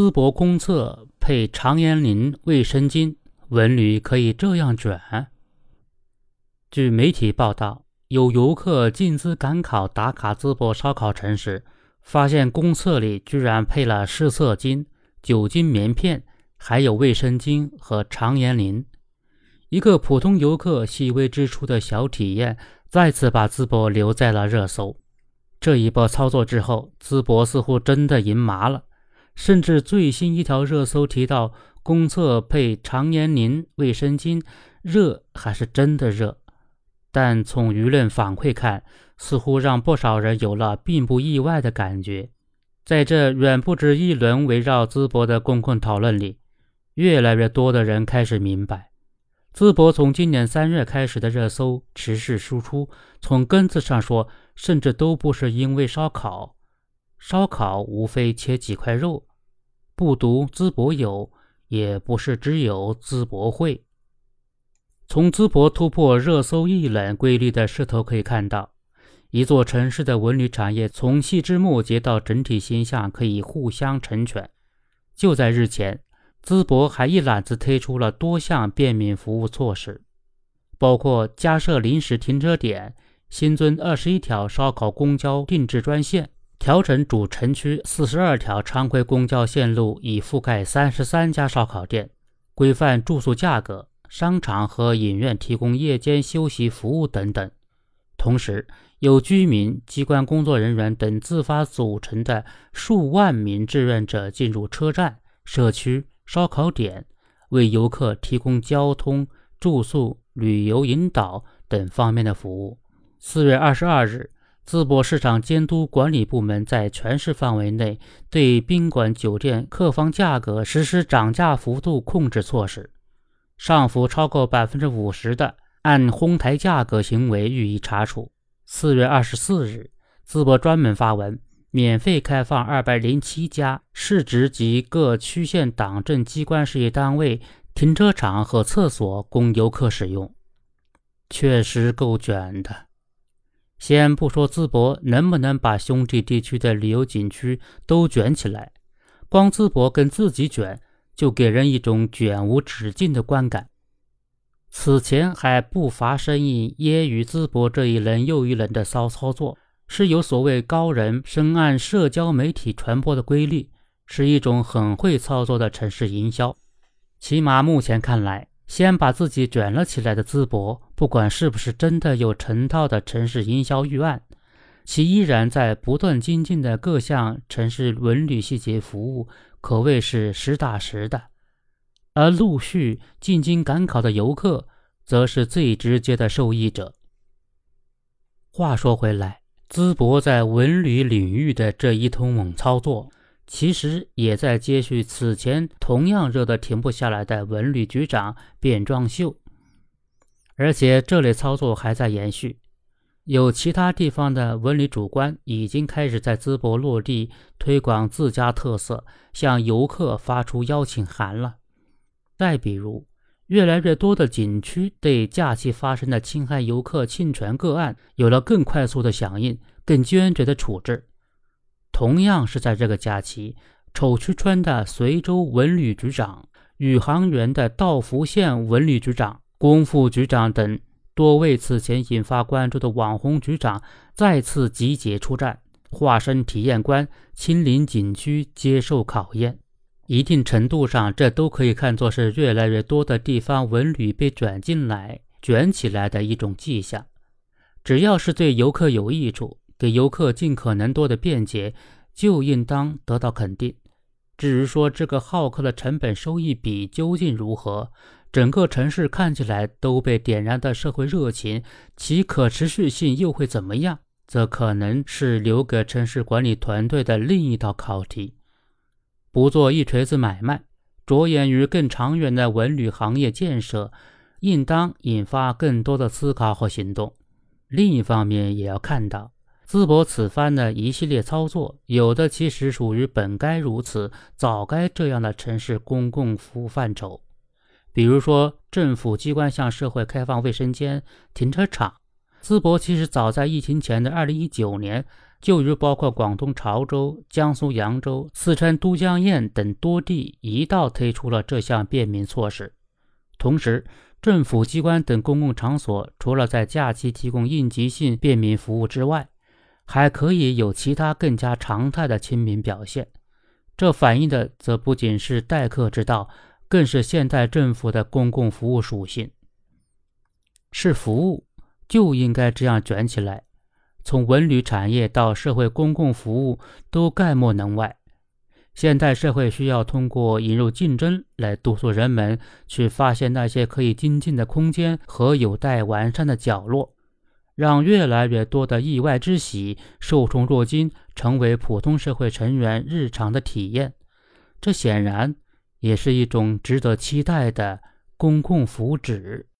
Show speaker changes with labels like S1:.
S1: 淄博公厕配长延林卫生巾，文旅可以这样卷。据媒体报道，有游客进淄赶考打卡淄博烧烤城时，发现公厕里居然配了湿厕巾、酒精棉片，还有卫生巾和长延林。一个普通游客细微之处的小体验，再次把淄博留在了热搜。这一波操作之后，淄博似乎真的赢麻了。甚至最新一条热搜提到公厕配长延林卫生巾，热还是真的热？但从舆论反馈看，似乎让不少人有了并不意外的感觉。在这远不止一轮围绕淄博的公共讨论里，越来越多的人开始明白，淄博从今年三月开始的热搜持续输出，从根子上说，甚至都不是因为烧烤，烧烤无非切几块肉。不独淄博有，也不是只有淄博会。从淄博突破热搜一冷规律的势头可以看到，一座城市的文旅产业从细枝末节到整体形象可以互相成全。就在日前，淄博还一揽子推出了多项便民服务措施，包括加设临时停车点、新增二十一条烧烤公交定制专线。调整主城区四十二条常规公交线路，以覆盖三十三家烧烤店；规范住宿价格；商场和影院提供夜间休息服务等等。同时，由居民、机关工作人员等自发组成的数万名志愿者进入车站、社区、烧烤点，为游客提供交通、住宿、旅游引导等方面的服务。四月二十二日。淄博市场监督管理部门在全市范围内对宾馆、酒店客房价格实施涨价幅度控制措施，上浮超过百分之五十的，按哄抬价格行为予以查处。四月二十四日，淄博专门发文，免费开放二百零七家市直及各区县党政机关事业单位停车场和厕所供游客使用，确实够卷的。先不说淄博能不能把兄弟地区的旅游景区都卷起来，光淄博跟自己卷，就给人一种卷无止境的观感。此前还不乏声音揶揄淄博这一轮又一轮的骚操作，是有所谓高人深谙社交媒体传播的规律，是一种很会操作的城市营销。起码目前看来。先把自己卷了起来的淄博，不管是不是真的有成套的城市营销预案，其依然在不断精进的各项城市文旅细节服务，可谓是实打实的。而陆续进京赶考的游客，则是最直接的受益者。话说回来，淄博在文旅领域的这一通猛操作。其实也在接续此前同样热得停不下来的文旅局长变装秀，而且这类操作还在延续。有其他地方的文旅主管已经开始在淄博落地推广自家特色，向游客发出邀请函了。再比如，越来越多的景区对假期发生的侵害游客侵权个案有了更快速的响应、更坚决的处置。同样是在这个假期，丑渠村的随州文旅局长、宇航员的道孚县文旅局长、龚副局长等多位此前引发关注的网红局长再次集结出战，化身体验官，亲临景区接受考验。一定程度上，这都可以看作是越来越多的地方文旅被卷进来、卷起来的一种迹象。只要是对游客有益处。给游客尽可能多的便捷，就应当得到肯定。至于说这个好客的成本收益比究竟如何，整个城市看起来都被点燃的社会热情，其可持续性又会怎么样？则可能是留给城市管理团队的另一道考题。不做一锤子买卖，着眼于更长远的文旅行业建设，应当引发更多的思考和行动。另一方面，也要看到。淄博此番的一系列操作，有的其实属于本该如此、早该这样的城市公共服务范畴。比如说，政府机关向社会开放卫生间、停车场。淄博其实早在疫情前的2019年，就如包括广东潮州、江苏扬州、四川都江堰等多地一道推出了这项便民措施。同时，政府机关等公共场所除了在假期提供应急性便民服务之外，还可以有其他更加常态的亲民表现。这反映的则不仅是待客之道，更是现代政府的公共服务属性。是服务，就应该这样卷起来。从文旅产业到社会公共服务，都概莫能外。现代社会需要通过引入竞争来督促人们去发现那些可以精进的空间和有待完善的角落，让越来越多的意外之喜受宠若惊，成为普通社会成员日常的体验。这显然也是一种值得期待的公共福祉。